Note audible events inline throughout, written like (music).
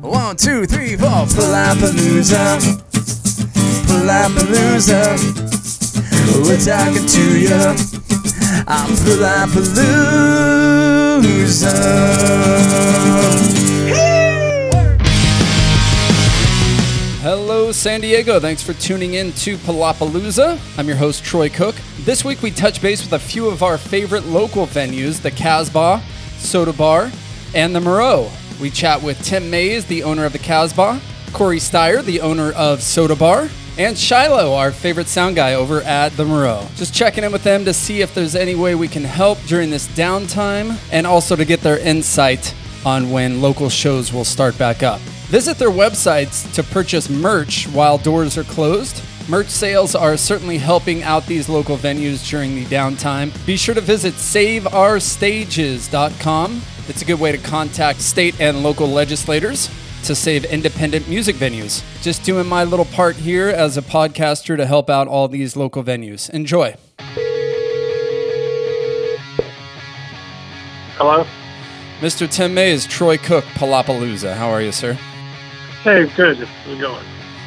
One, two, three, four. Palapalooza. Palapalooza. We're talking to you. I'm Palapalooza. Hello, San Diego. Thanks for tuning in to Palapalooza. I'm your host, Troy Cook. This week, we touch base with a few of our favorite local venues the Casbah, Soda Bar, and the Merrow. We chat with Tim Mays, the owner of the Casbah, Corey Steyer, the owner of Soda Bar, and Shiloh, our favorite sound guy over at the Merrow. Just checking in with them to see if there's any way we can help during this downtime and also to get their insight on when local shows will start back up. Visit their websites to purchase merch while doors are closed. Merch sales are certainly helping out these local venues during the downtime. Be sure to visit saveourstages.com. It's a good way to contact state and local legislators to save independent music venues. Just doing my little part here as a podcaster to help out all these local venues. Enjoy. Hello. Mr. Tim Mays, Troy Cook, Palapalooza. How are you, sir? Hey, good. How's it going?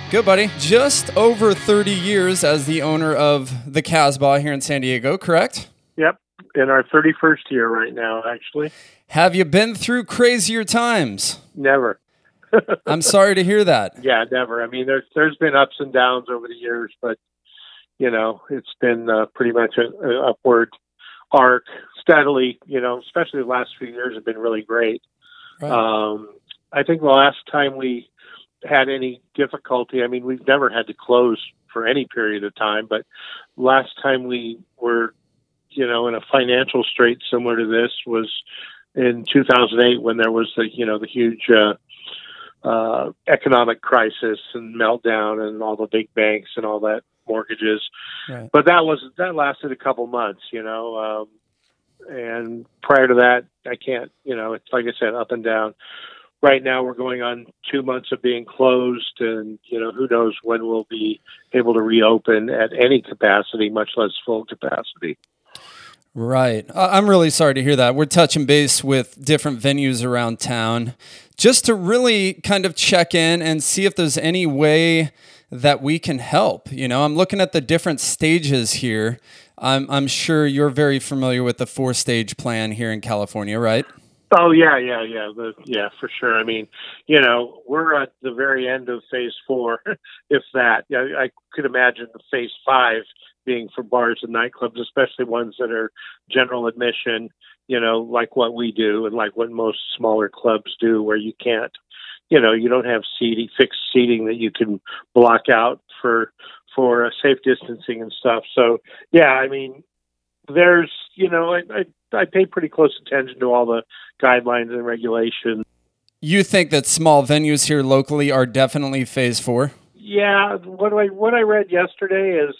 Good, buddy. Just over 30 years as the owner of the Casbah here in San Diego, correct? Yep. In our 31st year right now, actually. Have you been through crazier times? Never. (laughs) I'm sorry to hear that. Yeah, never. I mean, there's there's been ups and downs over the years, but you know, it's been uh, pretty much an upward arc steadily. You know, especially the last few years have been really great. Right. Um, I think the last time we had any difficulty, I mean, we've never had to close for any period of time, but last time we were, you know, in a financial strait similar to this was in 2008 when there was the, you know, the huge uh, uh, economic crisis and meltdown and all the big banks and all that mortgages. Right. But that was that lasted a couple months, you know. Um, and prior to that, I can't, you know, it's like I said, up and down. Right now, we're going on two months of being closed, and you know, who knows when we'll be able to reopen at any capacity, much less full capacity. Right. I'm really sorry to hear that. We're touching base with different venues around town just to really kind of check in and see if there's any way that we can help. You know, I'm looking at the different stages here. I'm, I'm sure you're very familiar with the four stage plan here in California, right? Oh yeah, yeah, yeah, the, yeah, for sure. I mean, you know, we're at the very end of phase four, (laughs) if that. I, I could imagine phase five being for bars and nightclubs, especially ones that are general admission. You know, like what we do, and like what most smaller clubs do, where you can't, you know, you don't have seating, fixed seating that you can block out for for uh, safe distancing and stuff. So yeah, I mean, there's, you know, I, I I pay pretty close attention to all the guidelines and regulations. You think that small venues here locally are definitely phase four? Yeah, what I what I read yesterday is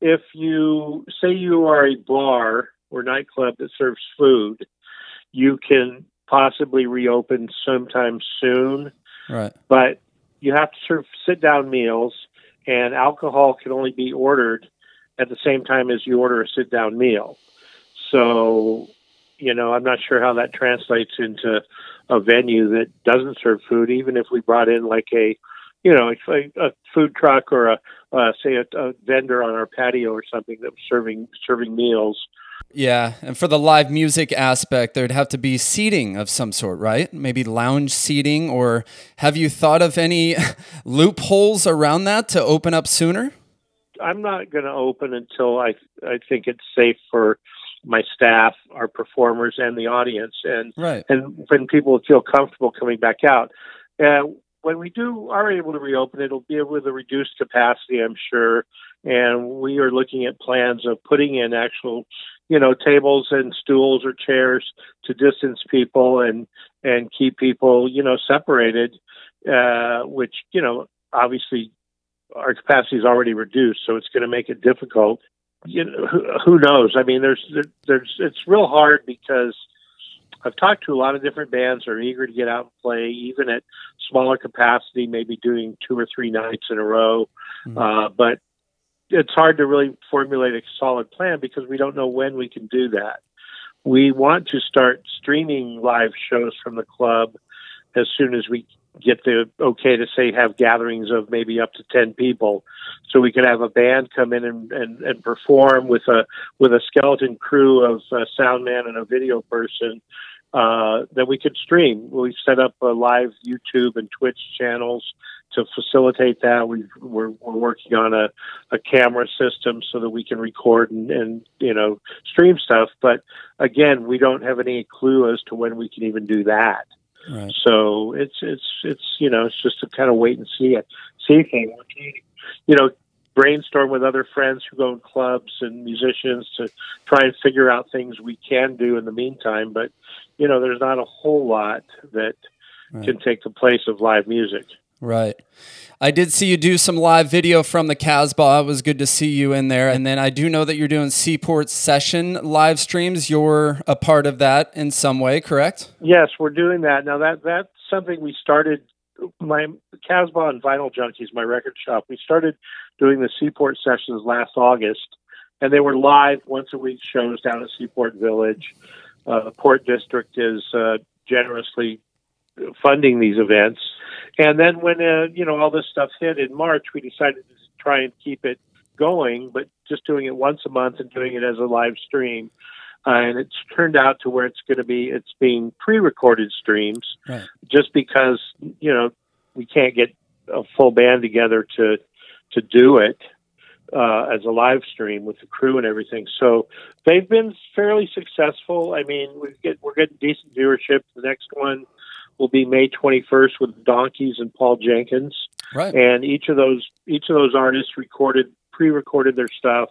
if you say you are a bar or nightclub that serves food, you can possibly reopen sometime soon, Right. but you have to serve sit down meals and alcohol can only be ordered at the same time as you order a sit down meal. So, you know, I'm not sure how that translates into a venue that doesn't serve food, even if we brought in like a, you know, a, a food truck or a, uh, say a, a vendor on our patio or something that was serving serving meals. Yeah, and for the live music aspect, there'd have to be seating of some sort, right? Maybe lounge seating, or have you thought of any (laughs) loopholes around that to open up sooner? I'm not going to open until I I think it's safe for my staff, our performers, and the audience, and Right. and when people feel comfortable coming back out. Uh, when we do are able to reopen, it'll be with a reduced capacity, I'm sure. And we are looking at plans of putting in actual, you know, tables and stools or chairs to distance people and and keep people, you know, separated. Uh, which you know, obviously, our capacity is already reduced, so it's going to make it difficult. You know, who, who knows? I mean, there's there, there's it's real hard because I've talked to a lot of different bands that are eager to get out and play, even at smaller capacity, maybe doing two or three nights in a row. Mhm. Uh, but it's hard to really formulate a solid plan because we don't know when we can do that. We want to start streaming live shows from the club as soon as we get the okay to say have gatherings of maybe up to 10 people so we could have a band come in and, and, and perform with a with a skeleton crew of a sound man and a video person uh, that we could stream. We set up a live YouTube and Twitch channels to facilitate that. we are we're working on a, a camera system so that we can record and, and you know stream stuff. But again, we don't have any clue as to when we can even do that. Right. So it's it's it's you know it's just a kind of wait and see it see thing. You know, brainstorm with other friends who go in clubs and musicians to try and figure out things we can do in the meantime. But you know, there's not a whole lot that right. can take the place of live music. Right. I did see you do some live video from the Casbah. It was good to see you in there. And then I do know that you're doing Seaport Session live streams. You're a part of that in some way, correct? Yes, we're doing that. Now that that's something we started my Casbah and Vinyl Junkies, my record shop. We started doing the Seaport sessions last August, and they were live once a week shows down at Seaport Village. Uh, the Port District is uh, generously funding these events. And then when uh, you know all this stuff hit in March, we decided to try and keep it going, but just doing it once a month and doing it as a live stream. Uh, and it's turned out to where it's going to be it's being pre-recorded streams, right. just because you know we can't get a full band together to to do it uh, as a live stream with the crew and everything. So they've been fairly successful. I mean, we get we're getting decent viewership. The next one will be May 21st with Donkeys and Paul Jenkins. Right. And each of those each of those artists recorded pre-recorded their stuff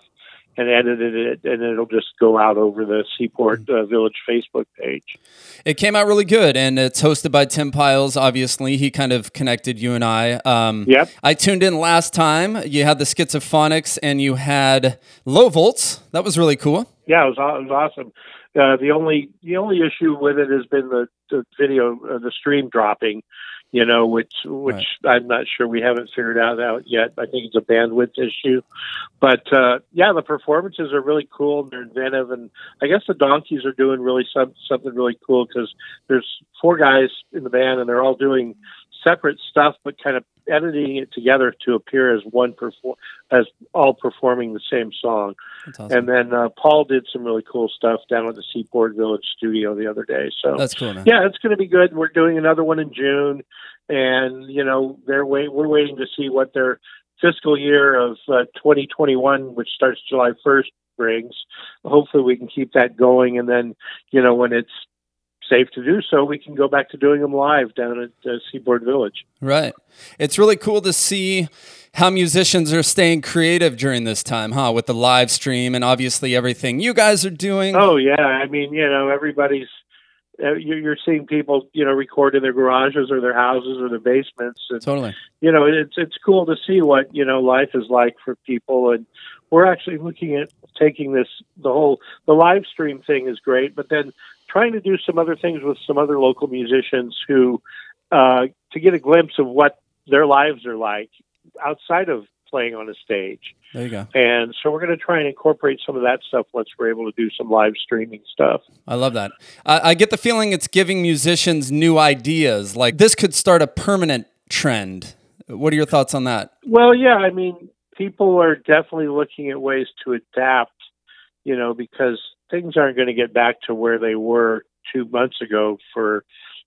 and edited it, and it'll just go out over the Seaport uh, Village Facebook page. It came out really good, and it's hosted by Tim Pyles. Obviously, he kind of connected you and I. Um, yep. I tuned in last time. You had the Schizophonics, and you had Low Volts. That was really cool. Yeah, it was, it was awesome. Uh, the only the only issue with it has been the, the video, uh, the stream dropping. You know, which which right. I'm not sure we haven't figured out out yet. I think it's a bandwidth issue, but uh, yeah, the performances are really cool. And they're inventive, and I guess the Donkeys are doing really some, something really cool because there's four guys in the band, and they're all doing separate stuff, but kind of editing it together to appear as one perform as all performing the same song. Awesome. And then uh, Paul did some really cool stuff down at the Seaport Village studio the other day. So that's cool. Man. Yeah, it's going to be good. We're doing another one in June, and you know they're wait we're waiting to see what their fiscal year of uh, 2021, which starts July 1st, brings. Hopefully, we can keep that going, and then you know when it's safe to do so, we can go back to doing them live down at uh, Seaport Village. Right. It's really cool to see how musicians are staying creative during this time, huh? With the live stream and obviously everything you guys are doing. Oh yeah, I mean, you know, everybody's uh, you're seeing people, you know, record in their garages or their houses or their basements. And, totally. You know, it's it's cool to see what you know life is like for people, and we're actually looking at taking this the whole the live stream thing is great, but then trying to do some other things with some other local musicians who uh, to get a glimpse of what their lives are like outside of playing on a stage. There you go. And so we're going to try and incorporate some of that stuff once we're able to do some live streaming stuff. I love that. I, I get the feeling it's giving musicians new ideas. Like this could start a permanent trend. What are your thoughts on that? Well, yeah, I mean, people are definitely looking at ways to adapt, you know, because things aren't going to get back to where they were two months ago for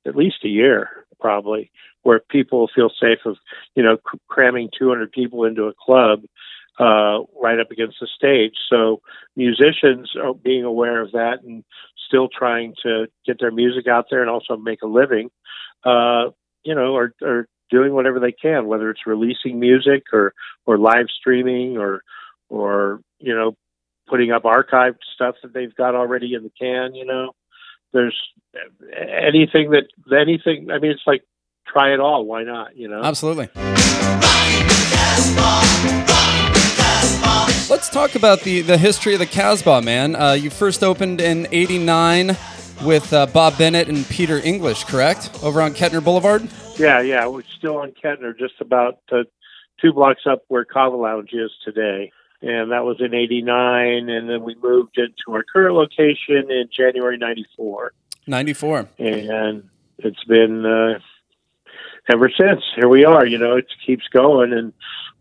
at least a year, probably, where people feel safe of, you know, cramming 200 people into a club uh, right up against the stage. So musicians are being aware of that and still trying to get their music out there and also make a living. Uh, you know, are, are doing whatever they can, whether it's releasing music or or live streaming or or you know putting up archived stuff that they've got already in the can. You know, there's anything that anything. I mean, it's like try it all. Why not? You know, absolutely. Let's talk about the, the history of the Casbah, man. Uh, you first opened in '89 with uh, Bob Bennett and Peter English, correct? Over on Kettner Boulevard? Yeah, yeah. We're still on Kettner, just about uh, two blocks up where Kava Lounge is today and that was in 89 and then we moved into our current location in january 94 94 and it's been uh, ever since, here we are. You know, it keeps going, and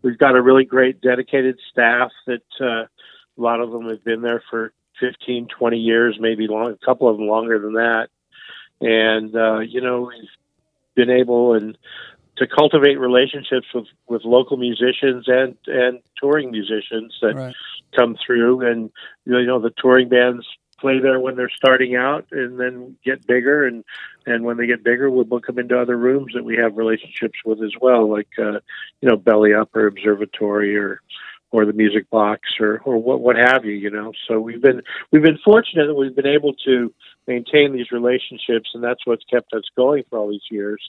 we've got a really great dedicated staff that uh, a lot of them have been there for 15, 20 years, maybe long, a couple of them longer than that. And uh, you know, we've been able and to cultivate relationships with, with local musicians and and touring musicians that Right. come through. And you know the touring bands play there when they're starting out and then get bigger. And and when they get bigger we'll book them into other rooms that we have relationships with as well like uh you know belly up or observatory or or the music box or or what what have you you know. So we've been we've been fortunate that we've been able to maintain these relationships and that's what's kept us going for all these years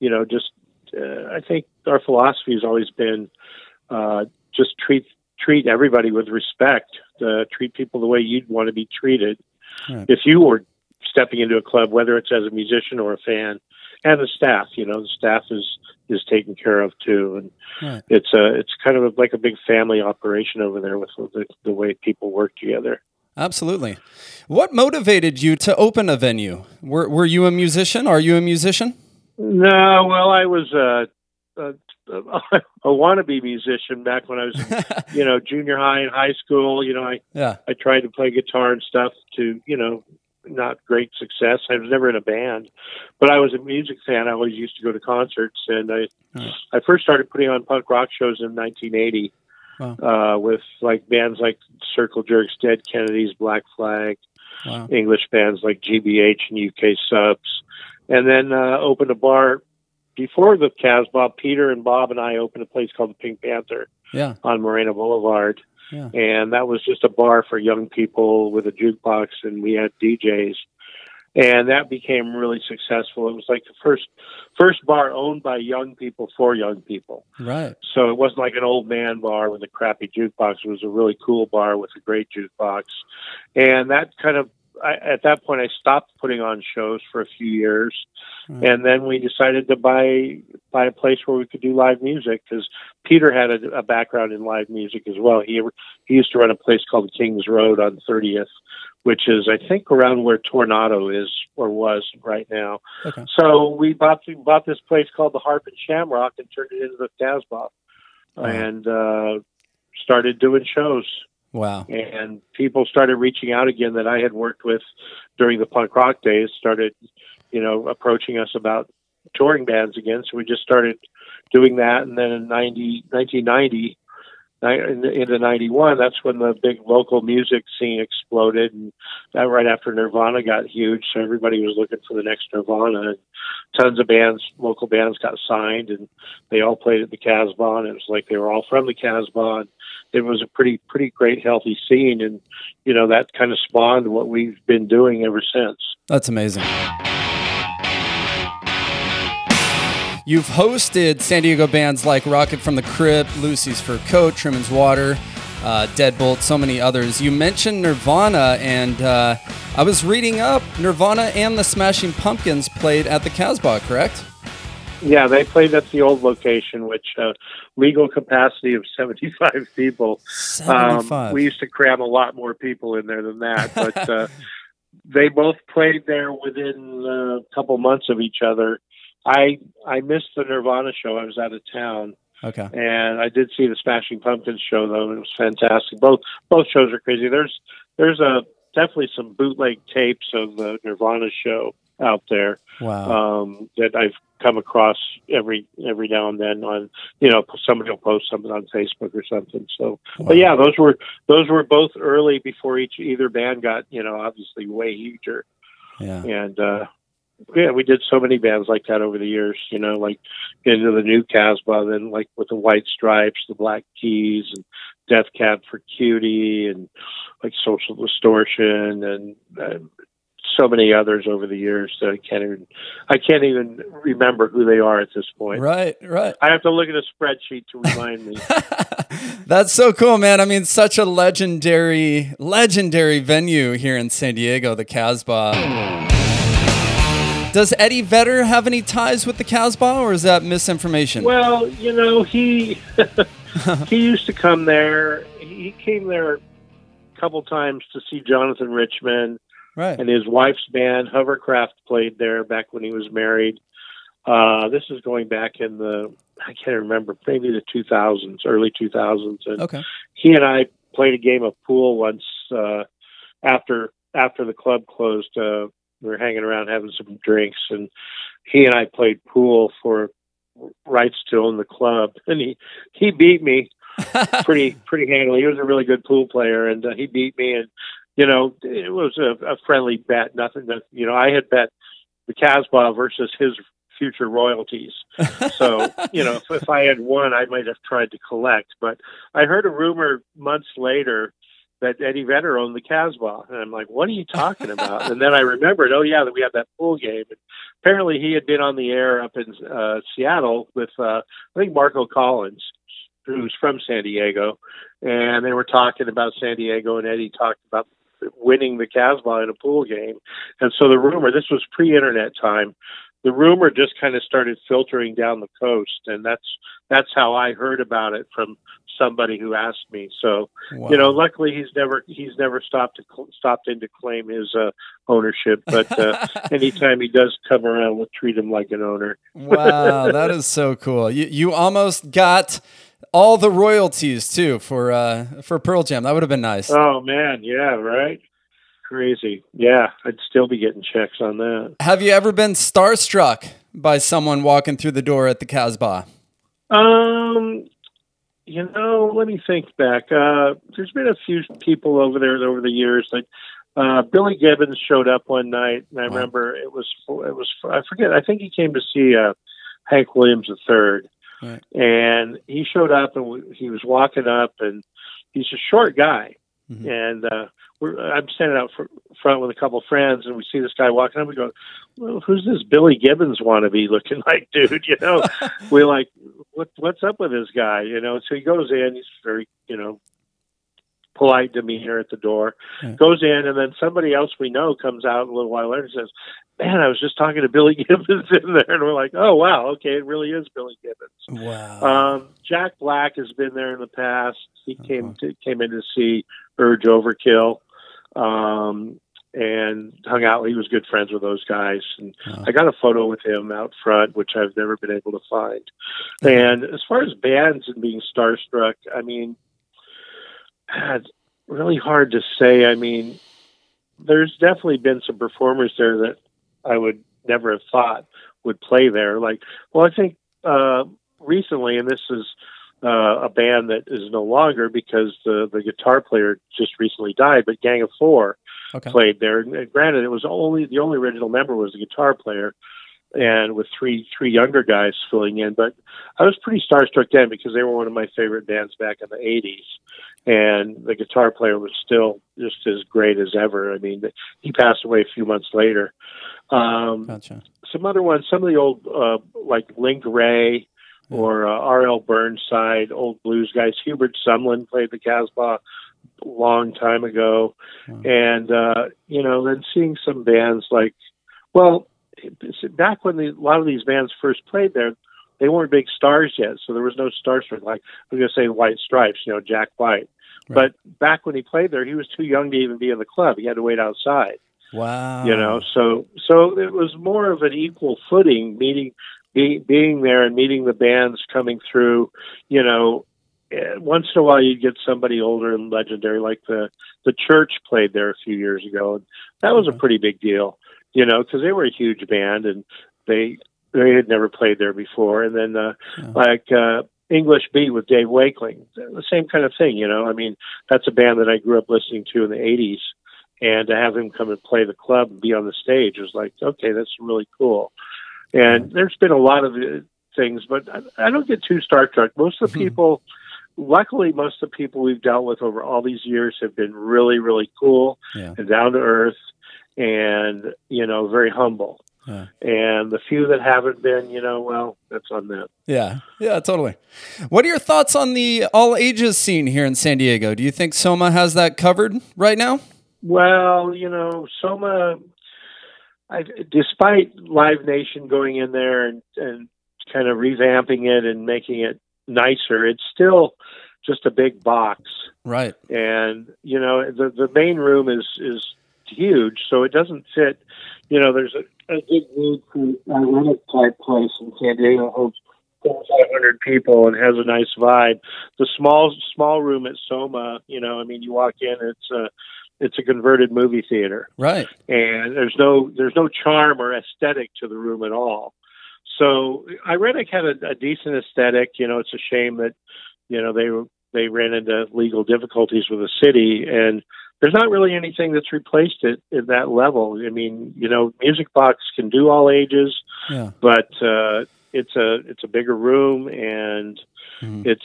you know just uh, i think our philosophy has always been uh just treat treat everybody with respect uh, treat people the way you'd want to be treated Right. if you were stepping into a club whether it's as a musician or a fan and the staff you know the staff is is taken care of too and Right. it's a it's kind of like a big family operation over there with the, the way people work together Absolutely. What motivated you to open a venue? Were, were you a musician? Are you a musician? No well i was a a, (laughs) a wannabe musician back when i was (laughs) you know junior high and high school you know i yeah. I tried to play guitar and stuff to, you know, not great success. I was never in a band, but I was a music fan. I always used to go to concerts, and I. I first started putting on punk rock shows in 1980 Wow. uh, with like bands like Circle Jerks, Dead Kennedys, Black Flag, Wow. English bands like GBH and UK Subs, and then uh, opened a bar before the Casbah. Peter and Bob and I opened a place called the Pink Panther Yeah. on Moreno Boulevard. Yeah. And that was just a bar for young people with a jukebox, and we had DJs. And that became really successful. It was like the first first bar owned by young people for young people. Right. So it wasn't like an old man bar with a crappy jukebox. It was a really cool bar with a great jukebox. And that kind of I, at that point I stopped putting on shows for a few years, Right. and then we decided to buy buy a place where we could do live music because Peter had a, a background in live music as well. He he used to run a place called Kings Road on 30th, which is I think around where Tornado is or was right now. Okay. So we bought we bought this place called the Harp and Shamrock and turned it into the Casbah, Wow. and uh, started doing shows Wow. and people started reaching out again that I had worked with during the punk rock days started you know approaching us about touring bands again. So we just started doing that. And then in 90 1990 in- into 91 that's when the big local music scene exploded. And that right after Nirvana got huge. So everybody was looking for the next Nirvana. And tons of bands local bands got signed and they all played at the Casbah. And it was like they were all from the Casbah. And it was a pretty pretty great healthy scene and you know that kind of spawned what we've been doing ever since That's amazing. You've hosted San Diego bands like Rocket from the Crypt, Lucy's Fur Coat, Truman's Water, uh, Deadbolt, so many others. You mentioned Nirvana, and uh, I was reading up Nirvana and the Smashing Pumpkins played at the Casbah, correct? Yeah they played at the old location which uh, legal capacity of 75 people um, we used to cram a lot more people in there than that (laughs) but uh, they both played there within uh, a couple months of each other i i missed the nirvana show i was out of town okay. and I did see the Smashing Pumpkins show though, and it was fantastic. Both both shows are crazy. There's there's a definitely some bootleg tapes of the Nirvana show out there Wow. um, that I've come across every every now and then on you know somebody will post something on Facebook or something. So, Wow. but yeah, those were those were both early before each either band got you know obviously way huger yeah. and uh yeah, we did so many bands like that over the years, you know, like into the new Casbah, then like with the White Stripes, the Black Keys, and Death Cab for Cutie, and like Social Distortion, and uh, so many others over the years that I can't even I can't even remember who they are at this point. Right, right. I have to look at a spreadsheet to remind me. (laughs) That's so cool, man. I mean, such a legendary, legendary venue here in San Diego, the Casbah. Does Eddie Vedder have any ties with the Casbah, or is that misinformation? Well, you know, he (laughs) he used to come there. He came there a couple times to see Jonathan Richman right. and his wife's band Hovercraft played there back when he was married. Uh, this is going back in the I can't remember, maybe the 2000s, early 2000s, and Okay. he and I played a game of pool once uh, after after the club closed. Uh, we were hanging around having some drinks, and he and I played pool for rights to own the club, (laughs) and he he beat me (laughs) pretty pretty handily. He was a really good pool player, and uh, he beat me. And you know, it was a, a friendly bet. Nothing that you know, I had bet the Casbah versus his future royalties. (laughs) So you know, if, if I had won, I might have tried to collect. But I heard a rumor months later that Eddie Vedder owned the Casbah, and I'm like, what are you talking about? and then I remembered, oh yeah, that we had that pool game. And apparently, he had been on the air up in uh, Seattle with uh, I think Marco Collins who's from San Diego, and they were talking about San Diego, and Eddie talked about winning the Casbah in a pool game, and so the rumor this was pre-internet time. The rumor just kind of started filtering down the coast, and that's that's how I heard about it from somebody who asked me. So Wow. you know, luckily he's never he's never stopped to cl- stopped in to claim his uh, ownership, but uh, (laughs) anytime he does come around, we'll treat him like an owner. wow, that (laughs) is so cool. You you almost got all the royalties too for uh for Pearl Jam. That would have been nice. Oh man, yeah, right. Crazy. Yeah, I'd still be getting checks on that. Have you ever been starstruck by someone walking through the door at the Casbah? Um, you know, let me think back. Uh, there's been a few people over there over the years. Like uh, Billy Gibbons showed up one night, and I Wow. remember it was it was I forget. I think he came to see uh, Hank Williams III, Right. and he showed up and he was walking up, and he's a short guy, Mhm. and uh, we're, I'm standing out fr- front with a couple of friends, and we see this guy walking up. We go, well, "Who's this Billy Gibbons wannabe looking (laughs) like dude?" You know, (laughs) we're like, "What what's up with this guy?" You know. So he goes in. He's very, you know, polite demeanor at the door. Yeah. Goes in, and then somebody else we know comes out a little while later and says, "Man, I was just talking to Billy (laughs) Gibbons in there," and we're like, "Oh wow, okay, it really is Billy Gibbons." Wow. Um, Jack Black has been there in the past. He came to, came in to see Urge Overkill, um, and hung out. He was good friends with those guys, and. I got a photo with him out front, which I've never been able to find. And as far as bands and being starstruck, I mean, it's really hard to say. I mean, there's definitely been some performers there that I would never have thought would play there. Like, well, I think uh, recently, and this is uh, a band that is no longer because the the guitar player just recently died, but Gang of Four okay. played there. And granted, it was only the only original member was the guitar player, and with three three younger guys filling in. But I was pretty starstruck then because they were one of my favorite bands back in the '80s, and the guitar player was still just as great as ever. I mean, he passed away a few months later. Um, Gotcha. some other ones, some of the old uh, like Link Wray or uh, R.L. Burnside, old blues guys. Hubert Sumlin played the Casbah a long time ago, Wow. and uh, you know, then seeing some bands like, well, back when the, a lot of these bands first played there, they weren't big stars yet, so there was no starstruck. Like I'm going to say White Stripes, you know, Jack White. Right. But back when he played there, he was too young to even be in the club. He had to wait outside Wow. you know so so it was more of an equal footing meeting be, being there and meeting the bands coming through you know once in a while you'd get somebody older and legendary like the the church played there a few years ago and that was a mm-hmm. pretty big deal you know because they were a huge band and they they had never played there before and then uh Yeah. like uh English Beat with Dave Wakeling, the same kind of thing, you know. I mean, that's a band that I grew up listening to in the '80s, and to have him come and play the club and be on the stage was like, okay, that's really cool. And there's been a lot of uh, things, but I, I don't get too Star starstruck. Most of the (laughs) people, luckily, most of the people we've dealt with over all these years have been really, really cool Yeah. and down to earth, and you know, very humble. And the few that haven't been, you know, well, that's on them. Yeah. Yeah, totally. What are your thoughts on the all ages scene here in San Diego? Do you think Soma has that covered right now? Well, you know, Soma, I, despite Live Nation going in there and, and kind of revamping it and making it nicer, it's still just a big box. Right. And you know, the the main room is is huge, so it doesn't fit. You know, there's a, a big need for a type place in San Diego holds 500 people and has a nice vibe. The small small room at Soma, you know, I mean, you walk in, it's a it's a converted movie theater, Right. and there's no there's no charm or aesthetic to the room at all. So Irenic had a, a decent aesthetic. You know, it's a shame that you know they were they ran into legal difficulties with the city, and there's not really anything that's replaced it at that level. I mean, you know, Music Box can do all ages, Yeah. but uh, it's a it's a bigger room and Mhm. it's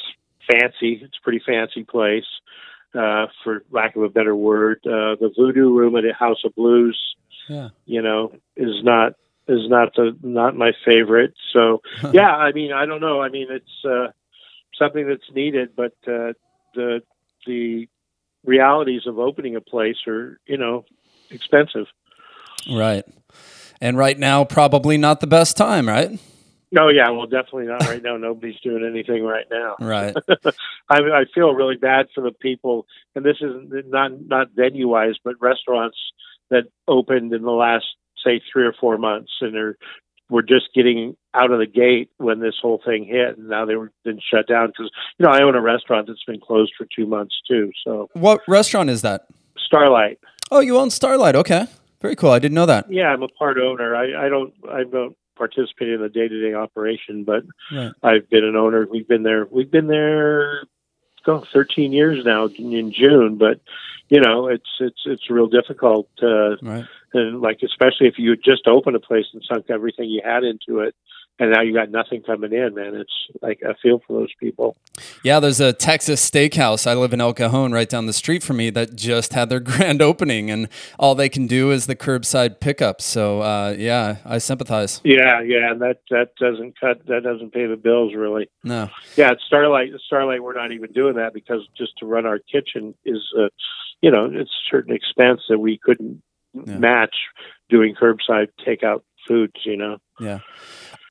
fancy. It's a pretty fancy place, uh, for lack of a better word. Uh, the Voodoo Room at the House of Blues Yeah. you know, is not is not the not my favorite. So (laughs) yeah, I mean, I don't know. I mean, it's uh, something that's needed, but uh, the the realities of opening a place are you know expensive. Right. And right now, probably not the best time, right? No, yeah, well, definitely not right now. Nobody's doing anything right now. Right. (laughs) I I feel really bad for the people, and this is not not venue wise, but restaurants that opened in the last say three or four months, and are were just getting out of the gate when this whole thing hit, and now they were been shut down because you know I own a restaurant that's been closed for two months too. So What restaurant is that? Starlite, Oh, you own Starlite. Okay. Very cool. I didn't know that. yeah, I'm a part owner. I I don't I don't participate in the day to day operation, but Right. I've been an owner. We've been there. We've been there. Oh, 13 years now in June, but you know it's it's it's real difficult. Uh, Right. and like especially if you just opened a place and sunk everything you had into it, and now you got nothing coming in, man. It's like I feel for those people. Yeah, there's a Texas steakhouse. I live in El Cajon, right down the street from me, that just had their (laughs) grand opening, and all they can do is the curbside pickup. So, uh, yeah, I sympathize. Yeah, yeah, and that that doesn't cut that doesn't pay the bills really. No. Yeah, at Starlite, Starlite, we're not even doing that because just to run our kitchen is, uh, you know, it's a certain expense that we couldn't Yeah. match doing curbside takeout foods. You know. Yeah.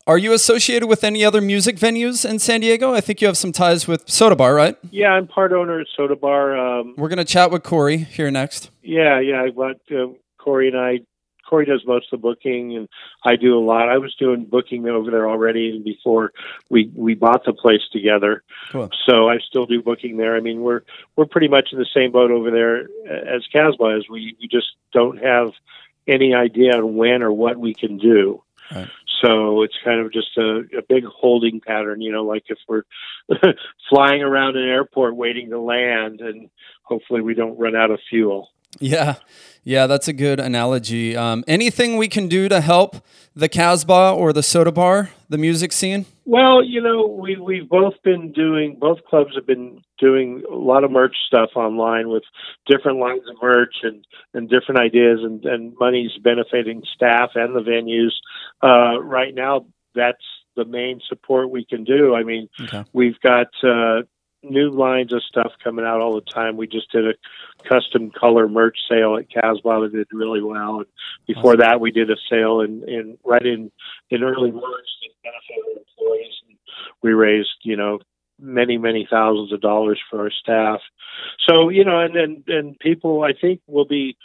Are you associated with any other music venues in San Diego? I think you have some ties with Soda Bar, right? Yeah, I'm part owner at Soda Bar. Um, We're going to chat with Corey here next. yeah, yeah. Got uh, Corey and I. Corey does most of the booking, and I do a lot. I was doing booking over there already before we we bought the place together. Cool. So I still do booking there. I mean, we're we're pretty much in the same boat over there as Casbah as we we just don't have any idea on when or what we can do. Right. So it's kind of just a, a big holding pattern, you know, like if we're (laughs) flying around an airport waiting to land and hopefully we don't run out of fuel. Yeah. Yeah, that's a good analogy. Um, anything we can do to help the Casbah or the Soda Bar, the music scene? Well, you know, we we've both been doing both clubs have been doing a lot of merch stuff online with different lines of merch and and different ideas and and money's benefiting staff and the venues. Uh, right now, that's the main support we can do. I mean, Okay. we've got uh, new lines of stuff coming out all the time. We just did a custom color merch sale at Casbah that did really well. And before that, we did a sale in, in right in in early March to benefit our employees. And we raised, you know, many many thousands of dollars for our staff. So you know, and and and people, I think, will be.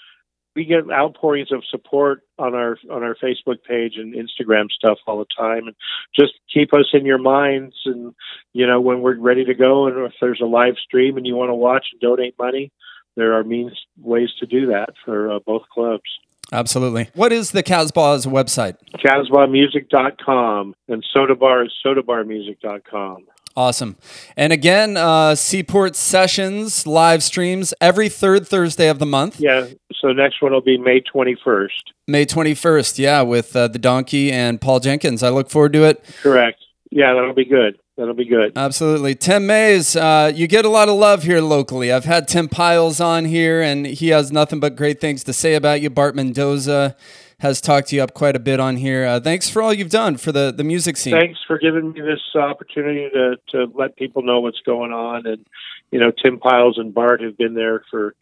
We get outpourings of support on our on our Facebook page and Instagram stuff all the time, and just keep us in your minds. And you know, when we're ready to go, and if there's a live stream and you want to watch and donate money, there are means ways to do that for uh, both clubs. Absolutely. What is the Casbah's website? CasbahMusic.com and Soda Bar is SodaBarMusic.com. Awesome. And again, uh, Seaport Sessions live streams every third Thursday of the month. Yeah, so next one will be May 21st. May 21st, yeah, with uh, the Donkey and Paul Jenkins. I look forward to it. Correct. Yeah, that'll be good. That'll be good. Absolutely. Tim Mays, uh, you get a lot of love here locally. I've had Tim Pyles on here, and he has nothing but great things to say about you. Bart Mendoza has talked to you up quite a bit on here. Uh, thanks for all you've done for the, the music scene. Thanks for giving me this opportunity to, to let people know what's going on. And, you know, Tim Pyles and Bart have been there for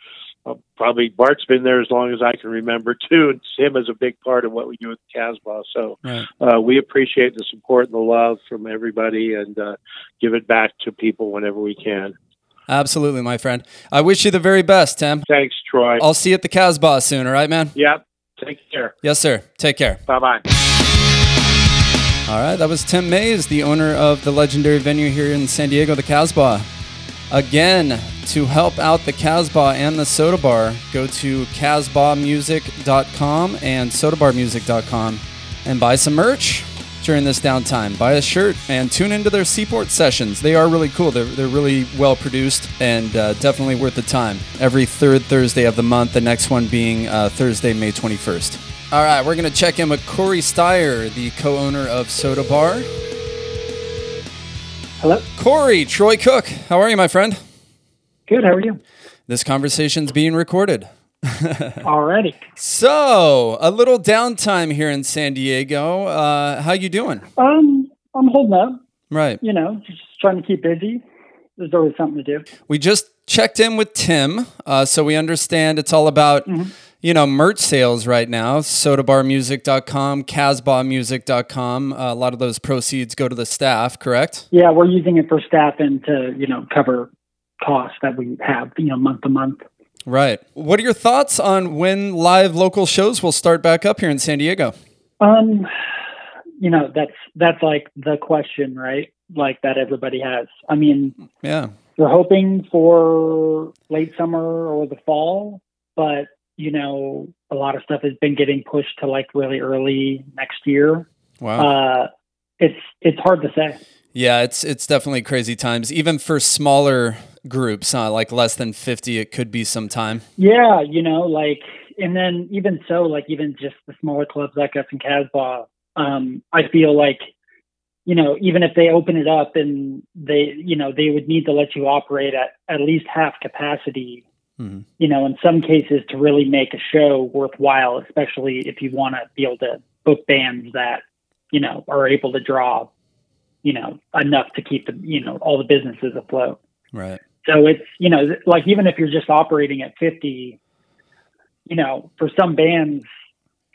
uh, probably Bart's been there as long as I can remember, too. And Tim is a big part of what we do at the Casbah. So Right. uh, we appreciate the support and the love from everybody and uh, give it back to people whenever we can. Absolutely, my friend. I wish you the very best, Tim. Thanks, Troy. I'll see you at the Casbah soon, all right, man? Yep. Take care. Yes, sir. Take care. Bye bye. All right, that was Tim Mays, the owner of the legendary venue here in San Diego, the Casbah. Again, to help out the Casbah and the Soda Bar, go to casbahmusic.com and sodabarmusic.com and buy some merch during this downtime. Buy a shirt and tune into their Seaport sessions. They are really cool. They're, they're really well produced and uh, definitely worth the time. Every third Thursday of the month, the next one being uh, Thursday, May 21st. All right, we're going to check in with Corey Steyer, the co owner of Soda Bar. Hello. Corey, Troy Cook, how are you, my friend? Good. How are you? This conversation's being recorded. (laughs) Alrighty. So, a little downtime here in San Diego. Uh, how you doing? Um, I'm holding up. Right. You know, just trying to keep busy. There's always something to do. We just checked in with Tim, uh, so we understand it's all about you know merch sales right now. Sodabarmusic.com, Casbahmusic.com. Uh, a lot of those proceeds go to the staff, correct? Yeah, we're using it for staff and to you know cover costs that we have you know month to month. Right. What are your thoughts on when live local shows will start back up here in San Diego? Um, you know that's that's like the question, right? Like that everybody has. I mean, Yeah. we're hoping for late summer or the fall, but you know, a lot of stuff has been getting pushed to like really early next year. Wow. Uh, it's it's hard to say. Yeah, it's it's definitely crazy times. Even for smaller groups, uh, like less than fifty, it could be some time. Yeah, you know, like, and then even so, like, even just the smaller clubs like us in Casbah, um, I feel like, you know, even if they open it up and they, you know, they would need to let you operate at at least half capacity, Mhm. you know, in some cases to really make a show worthwhile, especially if you want to be able to book bands that, you know, are able to draw, you know, enough to keep the, you know, all the businesses afloat. Right. So it's, you know, like even if you're just operating at 50, you know, for some bands,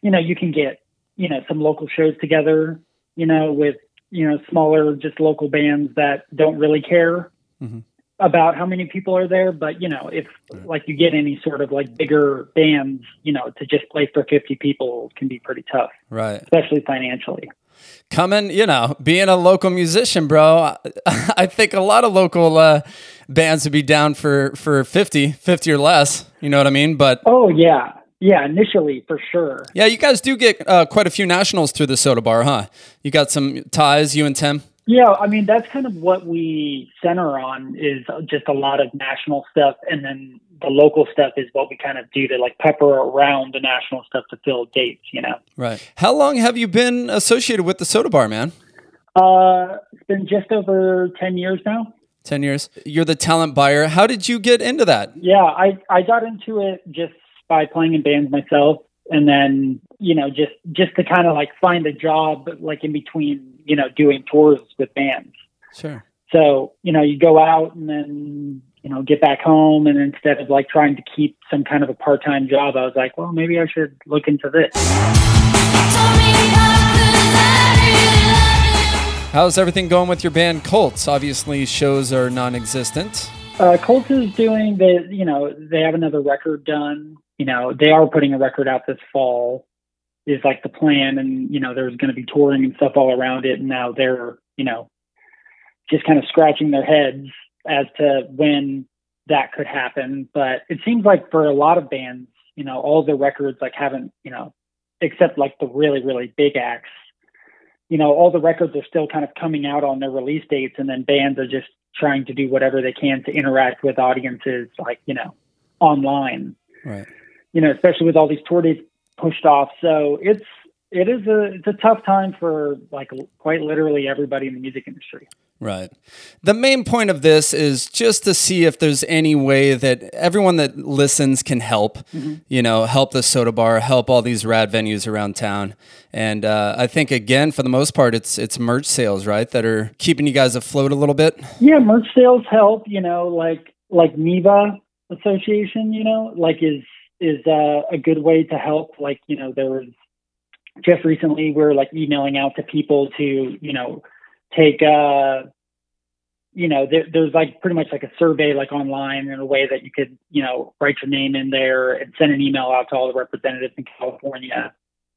you know, you can get, you know, some local shows together, you know, with, you know, smaller, just local bands that don't really care Mhm. About how many people are there. But, you know, if like you get any sort of like bigger bands, you know, to just play for 50 people can be pretty tough, Right. especially financially. Coming, you know, being a local musician, bro. (laughs) I think a lot of local uh, bands would be down for for 50, 50 or less. You know what I mean? But Oh, yeah. Yeah, initially for sure. yeah, you guys do get uh, quite a few nationals through the Soda Bar, huh? You got some ties, you and Tim. Yeah, I mean that's kind of what we center on is just a lot of national stuff, and then the local stuff is what we kind of do to like pepper around the national stuff to fill dates. You know, Right. How long have you been associated with the Soda Bar, man? uh, it's been just over ten years now. 10 years. You're the talent buyer. How did you get into that? Yeah, I I got into it just by playing in bands myself, and then you know just just to kind of like find a job like in between you know doing tours with bands. Sure. So, you know, you go out and then, you know, get back home. And instead of like trying to keep some kind of a part time job, I was like, well, maybe I should look into this. How's everything going with your band Colts? Obviously, shows are non existent. Uh, Colts is doing the, you know, they have another record done. You know, they are putting a record out this fall, is like the plan. And, you know, there's going to be touring and stuff all around it. And now they're, you know, just kind of scratching their heads as to when that could happen. But it seems like for a lot of bands, you know, all the records like haven't, you know, except like the really, really big acts, you know, all the records are still kind of coming out on their release dates and then bands are just trying to do whatever they can to interact with audiences like, you know, online. Right. You know, especially with all these tour dates pushed off. So it's it is a it's a tough time for like quite literally everybody in the music industry. Right. The main point of this is just to see if there's any way that everyone that listens can help, you know, help the soda bar, help all these rad venues around town. And uh, I think again, for the most part, it's it's merch sales, right, that are keeping you guys afloat a little bit. Yeah, merch sales help, you know, like like NIVA Association, you know, like is is uh, a good way to help. Like, you know, there was just recently we are like emailing out to people to, you know, take uh you know, there, there's like pretty much like a survey like online in a way that you could, you know, write your name in there and send an email out to all the representatives in California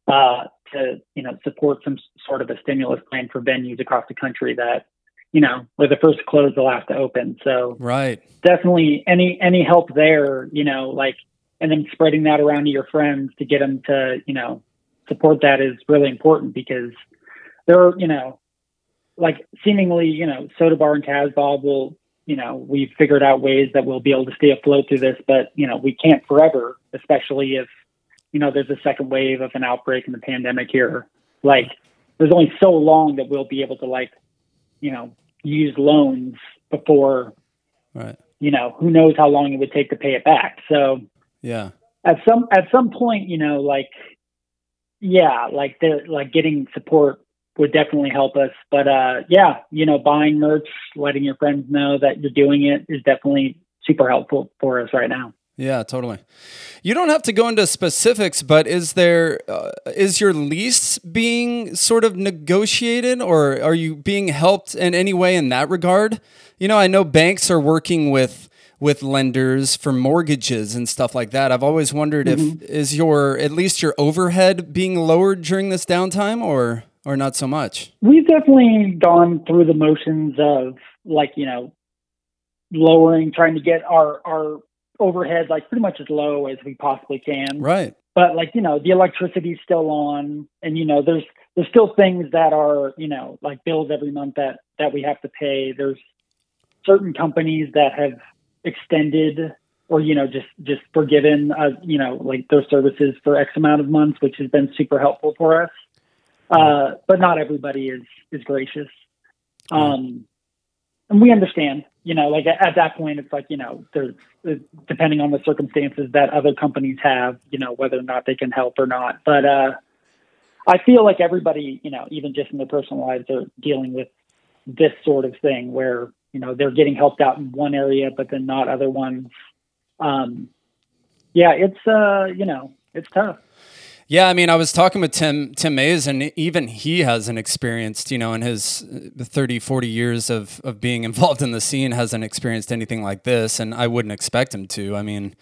uh, to, you know, support some sort of a stimulus plan for venues across the country that, you know, we're the first to close, the last to open. So Right. definitely any any help there, you know, like and then spreading that around to your friends to get them to, you know, support that is really important because there are, you know, like seemingly, you know, Soda Bar and Casbah will, you know, we've figured out ways that we'll be able to stay afloat through this, but you know, we can't forever, especially if, you know, there's a second wave of an outbreak in the pandemic here. Like there's only so long that we'll be able to like, you know, use loans before Right. you know, who knows how long it would take to pay it back. So Yeah. at some at some point, you know, like yeah, like the like getting support would definitely help us. But uh yeah, you know, buying merch, letting your friends know that you're doing it is definitely super helpful for us right now. Yeah, totally. You don't have to go into specifics, but is there uh, is your lease being sort of negotiated, or are you being helped in any way in that regard? You know, I know banks are working with with lenders for mortgages and stuff like that. I've always wondered if mm-hmm. is your at least your overhead being lowered during this downtime, or or not so much. We've definitely gone through the motions of like, you know, lowering, trying to get our our overhead like pretty much as low as we possibly can. Right. but like you know the electricity's still on and you know there's there's still things that are you know like bills every month that that we have to pay there's certain companies that have extended or you know just just forgiven uh, you know like their services for x amount of months which has been super helpful for us. Uh, but not everybody is is gracious. Um and we understand you know like at, at that point it's like you know there's depending on the circumstances that other companies have you know whether or not they can help or not. But uh i feel like everybody you know even just in their personal lives are dealing with this sort of thing where you know they're getting helped out in one area but then not other ones um yeah it's uh you know it's tough Yeah, I mean, I was talking with Tim Tim Mays, and even he hasn't experienced, you know, in his 30, 40 years of, of being (laughs) involved in the scene, hasn't experienced anything like this, and I wouldn't expect him to. I mean,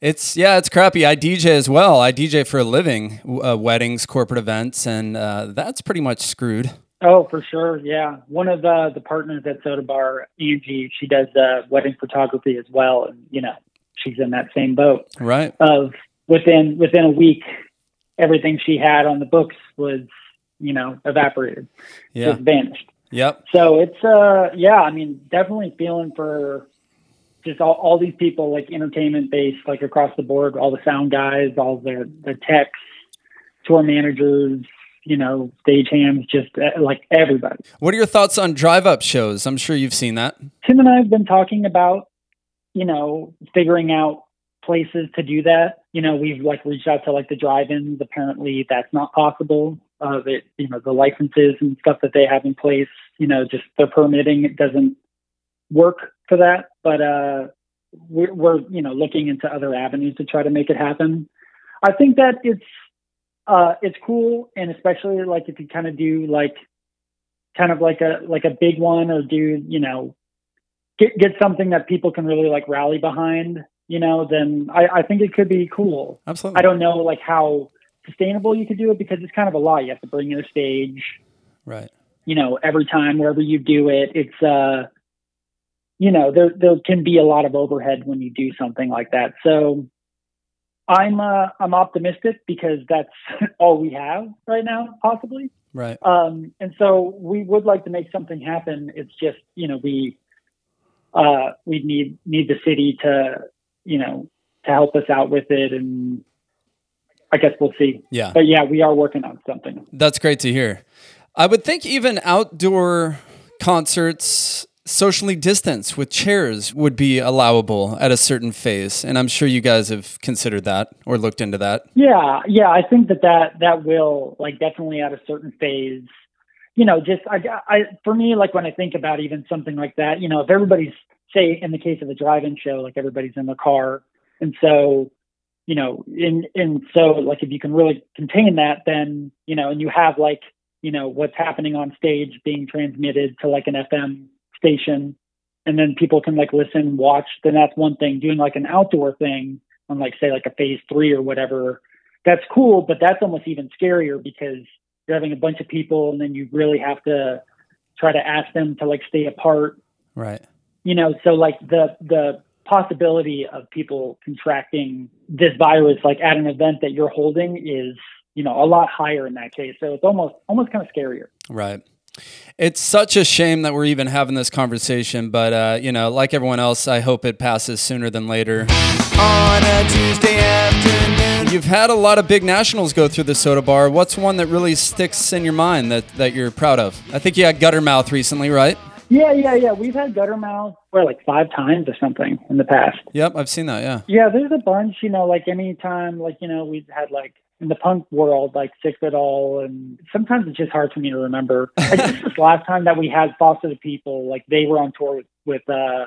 it's yeah, it's crappy. I DJ as well. I DJ for a living, uh, weddings, corporate events, and uh, that's pretty much screwed. Oh, for sure. Yeah. One of the, the partners at Soda Bar, Angie, she does uh, wedding photography as well. And, you know, she's in that same boat Right. of within, within a week, everything she had on the books was, you know, evaporated, Yeah. just vanished. Yep. So it's, uh, yeah, I mean, definitely feeling for just all, all these people like entertainment based, like across the board, all the sound guys, all the, the techs, tour managers, you know, stage hands, just uh, like everybody. What are your thoughts on drive up shows? I'm sure you've seen that. Tim and I have been talking about, you know, figuring out places to do that. You know, we've like reached out to like the drive-ins. Apparently, that's not possible. Uh, that you know the licenses and stuff that they have in place. You know, just the permitting it doesn't work for that. But uh, we're, we're you know looking into other avenues to try to make it happen. I think that it's uh, it's cool, and especially like if you kind of do like kind of like a like a big one or do you know get get something that people can really like rally behind, you know, then I, I think it could be cool. Absolutely. I don't know like how sustainable you could do it because it's kind of a lot. You have to bring your stage, Right. you know, every time wherever you do it. It's uh you know, there there can be a lot of overhead when you do something like that. So I'm uh I'm optimistic because that's (laughs) all we have right now, possibly. Right. Um, and so we would like to make something happen. It's just, you know, we, uh, we need, need the city to, you know, to help us out with it. And I guess we'll see. Yeah. But yeah, we are working on something. That's great to hear. I would think even outdoor concerts, socially distanced with chairs, would be allowable at a certain phase. And I'm sure you guys have considered that or looked into that. Yeah. Yeah. I think that that, that will like definitely at a certain phase, you know, just, I, I, for me, like when I think about even something like that, you know, if everybody's say in the case of a drive-in show, like everybody's in the car. And so, you know, in, and so like if you can really contain that, then, you know, and you have like, you know, what's happening on stage being transmitted to like an FM station, and then people can like listen, watch. Then that's one thing. Doing like an outdoor thing on like say like a phase three or whatever, that's cool. But that's almost even scarier because you're having a bunch of people, and then you really have to try to ask them to like stay apart. Right. You know, so like the the possibility of people contracting this virus like at an event that you're holding is you know a lot higher in that case so it's almost almost kind of scarier Right. It's such a shame that we're even having this conversation, but uh, you know, like everyone else, I hope it passes sooner than later. On a Tuesday afternoon. You've had a lot of big nationals go through the soda bar. What's one that really sticks in your mind that, that you're proud of? I think you had Guttermouth recently, right? yeah yeah yeah we've had guttermouth for like five times or something in the past Yep, I've seen that. Yeah. yeah there's a bunch you know like anytime like you know we've had like in the punk world like six it all and sometimes it's just hard for me to remember. I just this last time that we had foster the people like they were on tour with, with uh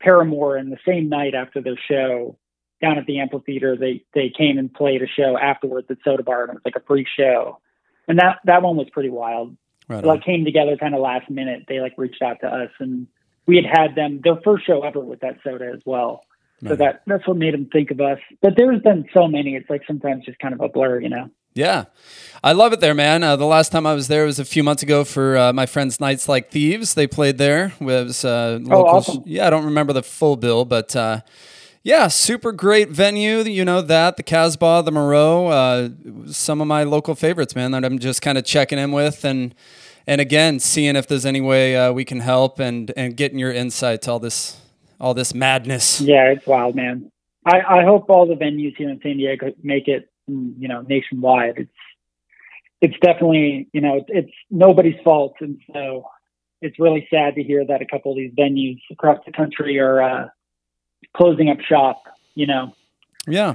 paramore and the same night after their show down at the amphitheater. They they came and played a show afterwards at soda bar and it was like a free show. And that that one was pretty wild. Right. it like came together kind of last minute. They like reached out to us and we had had them their first show ever with that soda as well so Right. that that's what made them think of us but there's been so many it's like sometimes just kind of a blur you know Yeah, I love it there, man. Uh, the last time I was there was a few months ago for uh, my friends' Nights Like Thieves. They played there. It was uh, local awesome. Yeah, I don't remember the full bill, but uh, yeah, super great venue. You know that the Casbah, the Merrow, uh, some of my local favorites, man. That I'm just kind of checking in with and. And again, seeing if there's any way uh, we can help and, and getting your insight to all this all this madness. yeah it's wild man i i hope all the venues here in san diego make it mm, you know nationwide it's it's definitely you know it's, it's nobody's fault and so it's really sad to hear that a couple of these venues across the country are uh closing up shop you know Yeah.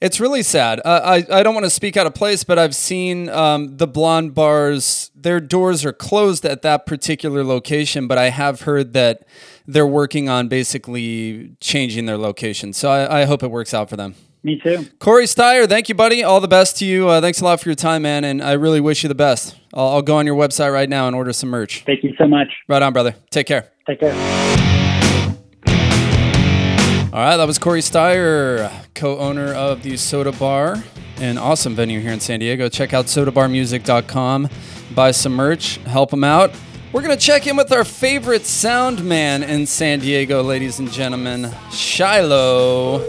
It's really sad. Uh, I, I don't want to speak out of place, but I've seen um, the blonde bars, their doors are closed at that particular location, but I have heard that they're working on basically changing their location. So I, I hope it works out for them. me too Corey Steyer, thank you, buddy. All the best to you. Uh, thanks a lot for your time, man. And I really wish you the best. I'll, I'll go on your website right now and order some merch. thank you so much Right on, brother. Take care. take care All right, that was Corey Steyer, co-owner of the Soda Bar, an awesome venue here in San Diego. Check out sodabarmusic.com, buy some merch, help them out. We're gonna check in with our favorite sound man in San Diego, ladies and gentlemen, Shiloh.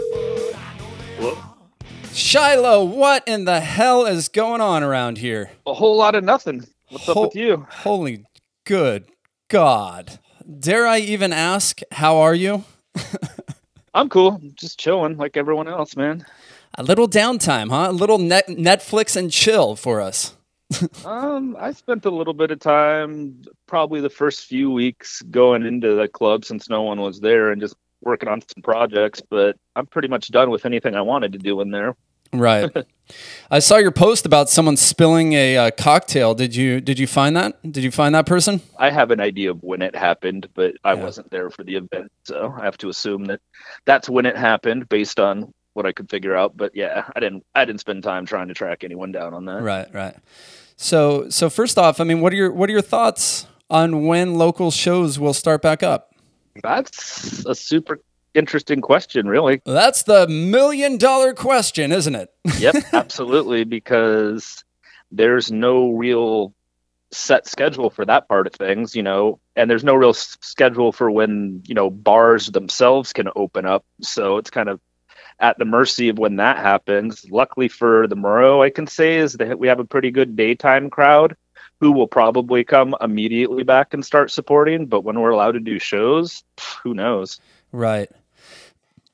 Shiloh, what in the hell is going on around here? A whole lot of nothing. What's Ho- up with you? Holy good God. Dare I even ask, how are you? (laughs) I'm cool. Just chilling like everyone else, man. A little downtime, huh? A little net- Netflix and chill for us. (laughs) Um, I spent a little bit of time, probably the first few weeks, going into the club since no one was there and just working on some projects. But I'm pretty much done with anything I wanted to do in there. Right. (laughs) I saw your post about someone spilling a uh, cocktail. Did you did you find that? Did you find that person? I have an idea of when it happened, but I Yeah. wasn't there for the event, so I have to assume that that's when it happened based on what I could figure out. But yeah, I didn't. I didn't spend time trying to track anyone down on that. Right, right. So so first off, I mean, what are your what are your thoughts on when local shows will start back up? That's a super interesting question, really. That's the million dollar question, isn't it? (laughs) Yep, absolutely, because there's no real set schedule for that part of things, you know, and there's no real s- schedule for when, you know, bars themselves can open up. So it's kind of at the mercy of when that happens. Luckily for the Merrow, I can say is that we have a pretty good daytime crowd who will probably come immediately back and start supporting. But when we're allowed to do shows, who knows? Right.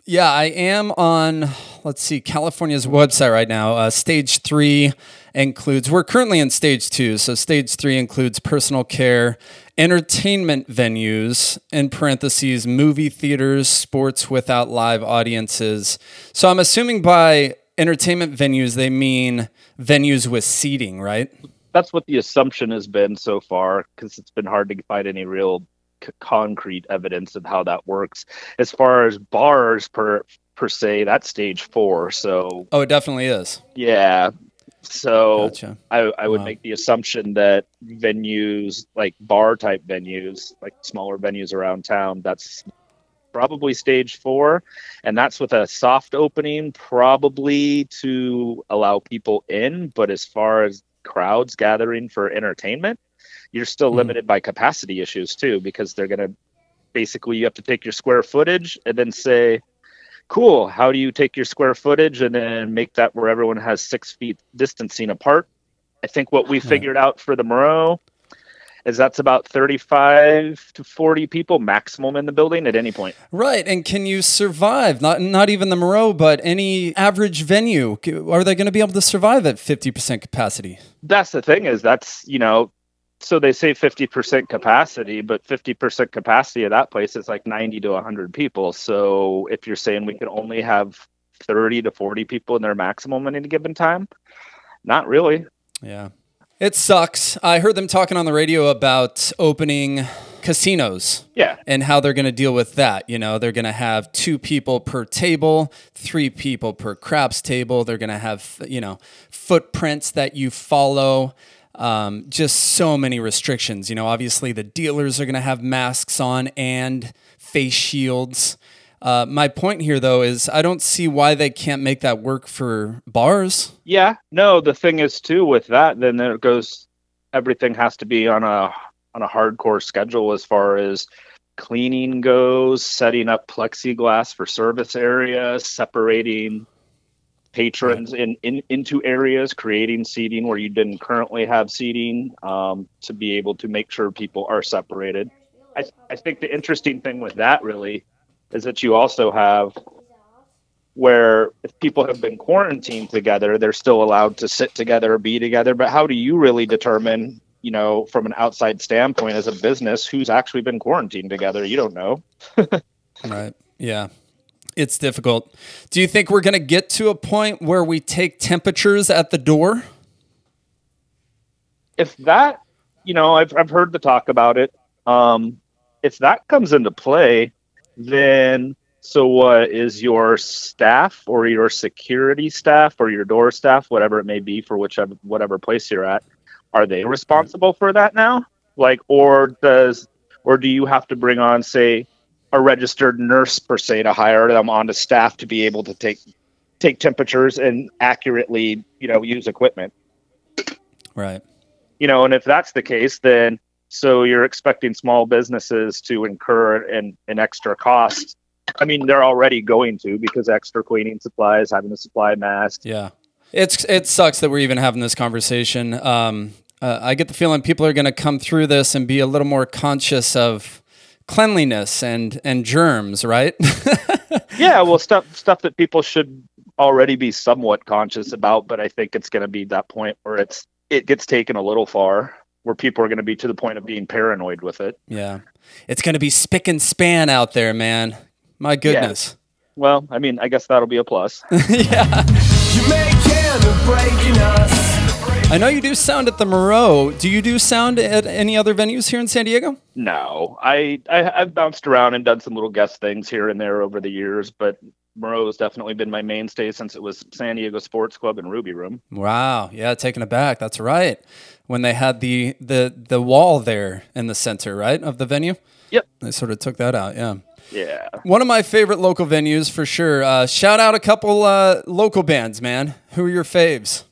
Yeah, I am on, let's see, California's website right now. Uh, stage three includes, we're currently in stage two. So, stage three includes personal care, entertainment venues, in parentheses, movie theaters, sports without live audiences. So, I'm assuming by entertainment venues, they mean venues with seating, right? that's what the assumption has been so far because it's been hard to find any real c- concrete evidence of how that works as far as bars per per se that's stage four so Oh, it definitely is. yeah So Gotcha. I, I would Wow. make the assumption that venues like bar type venues, like smaller venues around town, that's probably stage four. And that's with a soft opening, probably to allow people in. But as far as crowds gathering for entertainment, you're still Mhm. limited by capacity issues too, because they're going to basically you have to take your square footage and then say, cool, how do you take your square footage and then make that where everyone has six feet distancing apart? I think what we (laughs) figured out for the Merrow is that's about 35 to 40 people maximum in the building at any point. Right, and can you survive? Not not even the Merrow, but any average venue. Are they going to be able to survive at fifty percent capacity? That's the thing is that's, you know, so they say 50% capacity, but 50% capacity of that place is like 90 to 100 people. So if you're saying we could only have 30 to 40 people in their maximum at any given time, not really. Yeah. It sucks. I heard them talking on the radio about opening casinos Yeah. and how they're going to deal with that. You know, they're going to have two people per table, three people per craps table. They're going to have, you know, footprints that you follow. Um, just so many restrictions. You know, obviously the dealers are going to have masks on and face shields. Uh, my point here, though, is I don't see why they can't make that work for bars. Yeah, no, the thing is too with that, then it goes everything has to be on a on a hardcore schedule as far as cleaning goes, setting up plexiglass for service areas, separating patrons in, in into areas, creating seating where you didn't currently have seating, um, to be able to make sure people are separated. I, I think the interesting thing with that really is that you also have where if people have been quarantined together, they're still allowed to sit together, or be together. But how do you really determine, you know, from an outside standpoint as a business, who's actually been quarantined together? You don't know. (laughs) Right. Yeah. It's difficult. Do you think we're going to get to a point where we take temperatures at the door? If that, you know, I've, I've heard the talk about it. Um, if that comes into play, then so what is your staff or your security staff or your door staff, whatever it may be for whichever whatever place you're at, are they responsible for that now? Like, or does or do you have to bring on, say, a registered nurse per se to hire them onto staff to be able to take take temperatures and accurately, you know, use equipment? Right. you know, and if that's the case, then so you're expecting small businesses to incur an, an extra cost. I mean, they're already going to because extra cleaning supplies, having to supply masks. Yeah. It's it sucks that we're even having this conversation. Um, uh, I get the feeling people are going to come through this and be a little more conscious of cleanliness and and germs, right? (laughs) Yeah, well, stuff stuff that people should already be somewhat conscious about, but I think it's going to be that point where it's it gets taken a little far, where people are going to be to the point of being paranoid with it. yeah. It's going to be spick and span out there, man. My goodness. Well, I mean, I guess that'll be a plus. (laughs) yeah. I know you do sound at the Merrow. Do you do sound at any other venues here in San Diego? No, I, I I've bounced around and done some little guest things here and there over the years, but Merrow has definitely been my mainstay since it was San Diego Sports Club and Ruby Room. Wow. Yeah, taken aback. That's right. When they had the the the wall there in the center, right, of the venue. Yep. They sort of took that out. Yeah. Yeah. One of my favorite local venues for sure. Uh, shout out a couple uh, local bands, man. Who are your faves?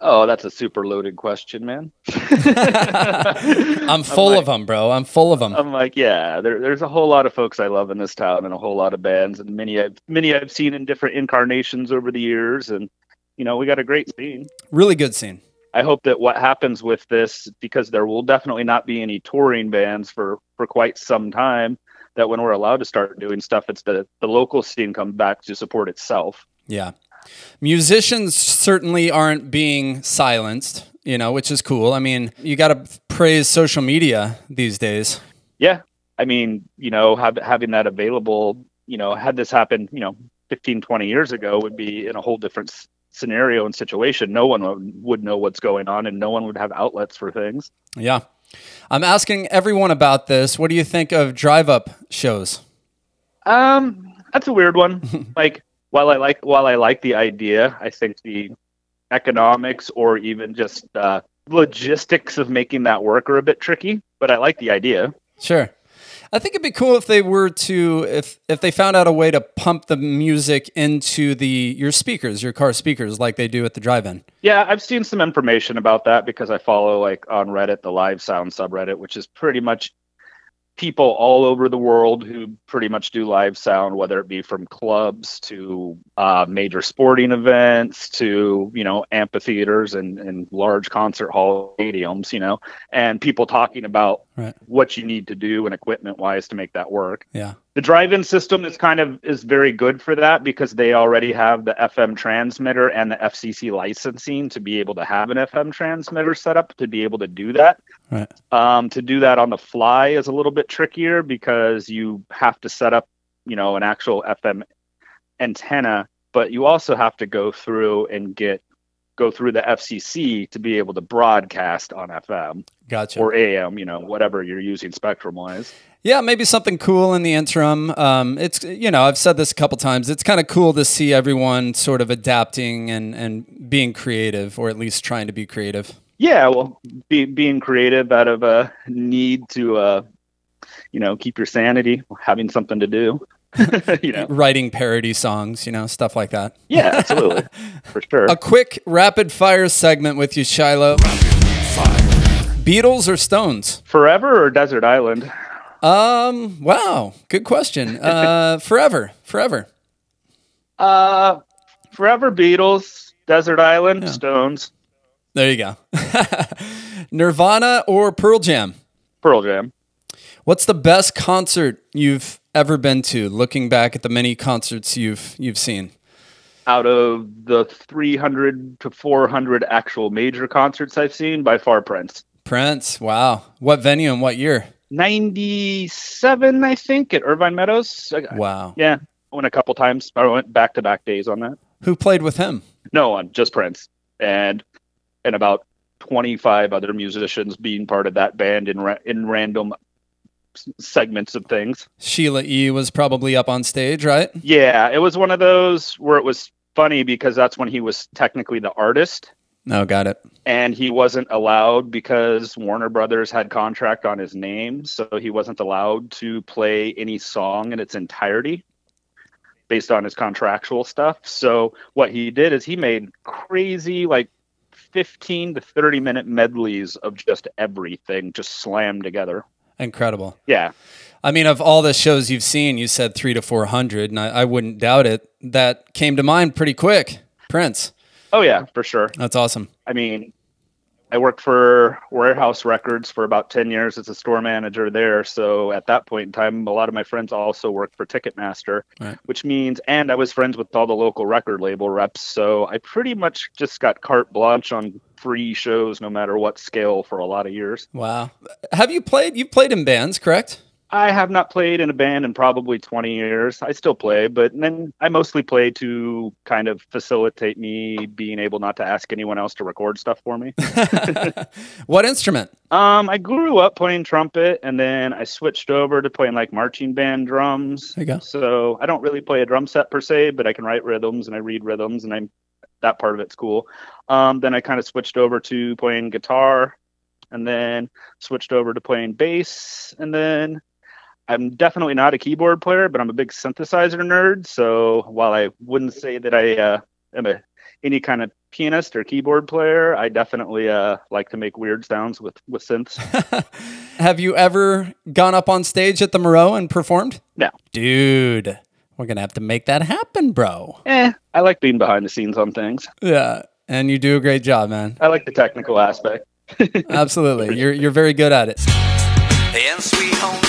Oh, that's a super loaded question, man. (laughs) I'm full like- of them, bro. I'm full of them. I'm like, yeah, there, there's a whole lot of folks I love in this town and a whole lot of bands and many I've many I've seen in different incarnations over the years and you know, we got a great scene. really good scene. I hope that what happens with this, because there will definitely not be any touring bands for for quite some time, that when we're allowed to start doing stuff, it's the the local scene comes back to support itself. Yeah. Musicians certainly aren't being silenced, you know, which is cool. I mean, you got to praise social media these days. Yeah, I mean, you know, have, having that available, you know, had this happened, you know, 15, 20 years ago, would be in a whole different s- scenario and situation. No one would, would know what's going on, and no one would have outlets for things. Yeah. I'm asking everyone about this. What do you think of drive up shows? Um, that's a weird one. (laughs) like while I like while I like the idea, I think the economics or even just uh, logistics of making that work are a bit tricky. But I like the idea. Sure. I think it'd be cool if they were to if if they found out a way to pump the music into the your speakers, your car speakers, like they do at the drive-in. Yeah, I've seen some information about that because I follow like on Reddit the live sound subreddit, which is pretty much people all over the world who pretty much do live sound, whether it be from clubs to uh, major sporting events to you know amphitheaters and, and large concert hall stadiums, you know, and people talking about Right. what you need to do and equipment wise to make that work. Yeah. The drive-in system is kind of is very good for that because they already have the FM transmitter and the FCC licensing to be able to have an FM transmitter set up to be able to do that. Right. Um, to do that on the fly is a little bit trickier because you have to set up, you know, an actual FM antenna, but you also have to go through and get go through the FCC to be able to broadcast on FM Gotcha. or AM, you know, whatever you're using spectrum wise. Yeah, maybe something cool in the interim. Um, it's you know I've said this a couple times. It's kind of cool to see everyone sort of adapting and and being creative, or at least trying to be creative. Yeah, well, be, being creative out of a need to, uh, you know, keep your sanity, having something to do. (laughs) you know, Writing parody songs, you know, stuff like that. yeah, absolutely, (laughs) for sure. A quick rapid fire segment with you, Shiloh. Beatles or Stones? Forever or Desert Island? Um. Wow. Good question. Uh. (laughs) forever. Forever. Uh, Forever Beatles, Desert Island, Stones, There you go. (laughs) Nirvana or Pearl Jam? Pearl Jam. What's the best concert you've ever been to? Looking back at the many concerts you've you've seen. Out of the 300 to 400 actual major concerts I've seen, by far Prince. Prince. Wow. What venue and what year? 97, I think, at Irvine Meadows. Wow. Yeah, I went a couple times. I went back to back days on that. Who played with him? No one, just Prince, and and about twenty five other musicians being part of that band in ra- in random segments of things. Sheila E was probably up on stage, right? Yeah, it was one of those where it was funny because that's when he was technically the artist, No, got it. and he wasn't allowed because Warner Brothers had contract on his name, so he wasn't allowed to play any song in its entirety based on his contractual stuff. So what he did is he made crazy like 15 to 30 minute medleys of just everything just slammed together. Incredible. Yeah. I mean, of all the shows you've seen, you said three to four hundred, and I, I wouldn't doubt it. That came to mind pretty quick. Prince. Oh yeah, for sure. That's awesome. I mean, I worked for Wherehouse Records for about 10 years as a store manager there. So at that point in time, a lot of my friends also worked for Ticketmaster, Right. which means, and I was friends with all the local record label reps. So I pretty much just got carte blanche on free shows, no matter what scale, for a lot of years. Wow. Have you played? You've played in bands, correct? I have not played in a band in probably 20 years. I still play, but then I mostly play to kind of facilitate me being able not to ask anyone else to record stuff for me. (laughs) (laughs) what instrument? Um, I grew up playing trumpet, and then I switched over to playing like marching band drums. There you go. So I don't really play a drum set per se, but I can write rhythms and I read rhythms, and I'm that part of it's cool. Um, then I kind of switched over to playing guitar, and then switched over to playing bass, and then I'm definitely not a keyboard player, but I'm a big synthesizer nerd. So while I wouldn't say that I uh, am a any kind of pianist or keyboard player, I definitely uh, like to make weird sounds with with synths. (laughs) Have you ever gone up on stage at the Merrow and performed? No. Dude, we're gonna have to make that happen, bro. eh, I like being behind the scenes on things. Yeah, and you do a great job, man. I like the technical aspect. (laughs) Absolutely, you're you're very good at it. in sweet home San Diego.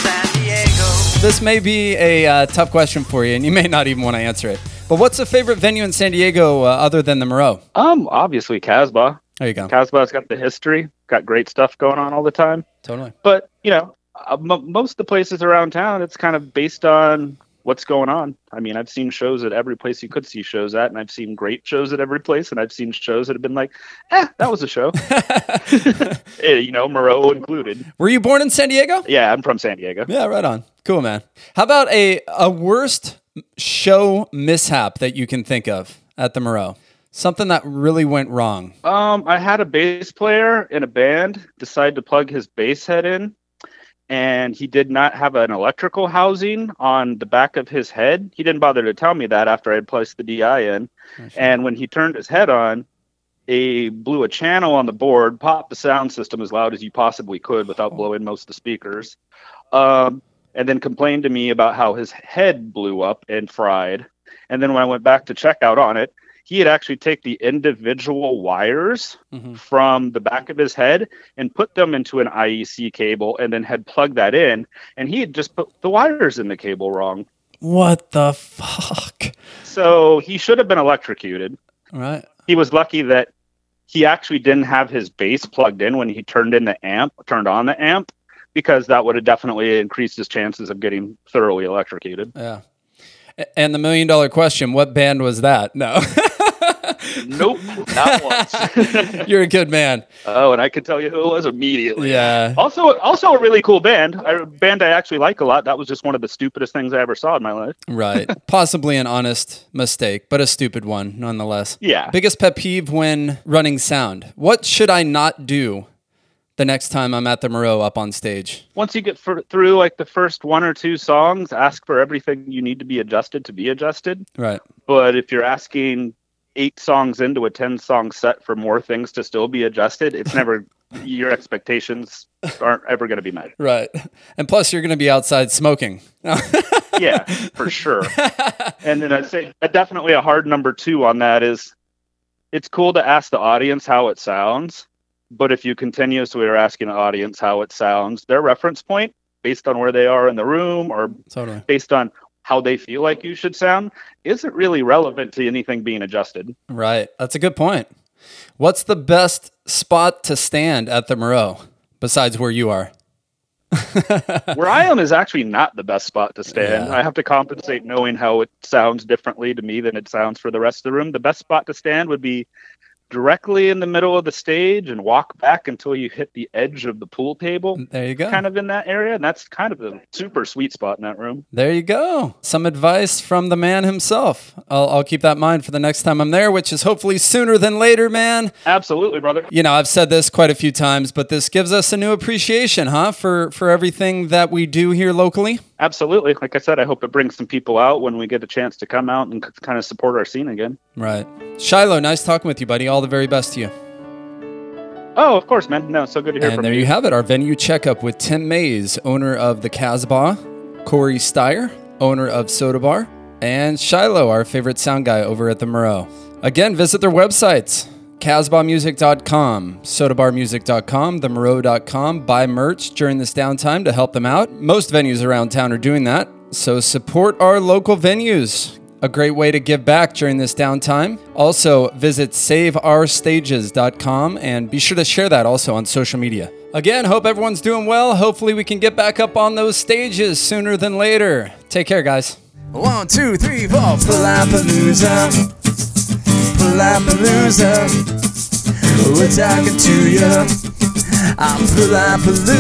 This may be a uh, tough question for you, and you may not even want to answer it. But what's the favorite venue in San Diego uh, other than the Merrow? Um, obviously Casbah. There you go. Casbah's got the history, got great stuff going on all the time. Totally. But you know, uh, m- most of the places around town, it's kind of based on what's going on. I mean, I've seen shows at every place you could see shows at, and I've seen great shows at every place, and I've seen shows that have been like, eh, that was a show. (laughs) (laughs) Eh, you know, Merrow included. Were you born in San Diego? Yeah, I'm from San Diego. Yeah, right on. Cool, man. How about a a worst show mishap that you can think of at the Merrow? Something that really went wrong. Um, I had a bass player in a band decide to plug his bass head in, and he did not have an electrical housing on the back of his head. He didn't bother to tell me that after I had placed the DI in. And when he turned his head on, he blew a channel on the board, popped the sound system as loud as you possibly could without blowing most of the speakers, um, and then complained to me about how his head blew up and fried. And then when I went back to check out on it, he had actually take the individual wires Mhm. from the back of his head and put them into an IEC cable and then had plugged that in and he had just put the wires in the cable wrong. What the fuck? So he should have been electrocuted. Right. He was lucky that he actually didn't have his bass plugged in when he turned in the amp, turned on the amp, because that would have definitely increased his chances of getting thoroughly electrocuted. Yeah. And the million dollar question: What band was that? No, (laughs) nope, not once. (laughs) you're a good man. oh, and I could tell you who it was immediately. Yeah. Also, also a really cool band. A band I actually like a lot. That was just one of the stupidest things I ever saw in my life. Right. (laughs) Possibly an honest mistake, but a stupid one nonetheless. Yeah. Biggest pet peeve when running sound. What should I not do the next time I'm at the Merrow up on stage? Once you get fur through like the first one or two songs, ask for everything you need to be adjusted to be adjusted. Right. But if you're asking eight songs into a 10 song set for more things to still be adjusted, it's never, (laughs) your expectations aren't ever going to be met. Right. And plus, you're going to be outside smoking. (laughs) Yeah, for sure. (laughs) And then I'd say uh, definitely a hard number two on that is it's cool to ask the audience how it sounds. But if you continuously are asking the audience how it sounds, their reference point based on where they are in the room or totally. based on how they feel like you should sound isn't really relevant to anything being adjusted. Right. That's a good point. What's the best spot to stand at the Merrow besides where you are? (laughs) Where I am is actually not the best spot to stand. Yeah. I have to compensate knowing how it sounds differently to me than it sounds for the rest of the room. The best spot to stand would be directly in the middle of the stage and walk back until you hit the edge of the pool table, mm, There you go. kind of in that area. And that's kind of a super sweet spot in that room. There you go. Some advice from the man himself. I'll, I'll keep that in mind for the next time I'm there, which is hopefully sooner than later, man. Absolutely, brother. You know, I've said this quite a few times, but this gives us a new appreciation, huh, for for everything that we do here locally. Absolutely. Like I said, I hope it brings some people out when we get a chance to come out and kind of support our scene again. Right. Shiloh, nice talking with you, buddy. All the very best to you. Oh, of course, man. No, so good to hear And from you. And there you. you have it, our venue checkup with Tim Mays, owner of the Casbah, Corey Steyer, owner of Soda Bar, and Shiloh, our favorite sound guy over at the Merrow. Again, visit their websites. CasbahMusic.com, SodaBarMusic.com, TheMerrow.com. Buy merch during this downtime to help them out. Most venues around town are doing that, so support our local venues. A great way to give back during this downtime. Also, visit SaveOurStages.com and be sure to share that also on social media. Again, hope everyone's doing well. Hopefully, we can get back up on those stages sooner than later. Take care, guys. One, two, three, four. Palapalooza. Palapalooza. We're talking to you. I'm Palapalooza.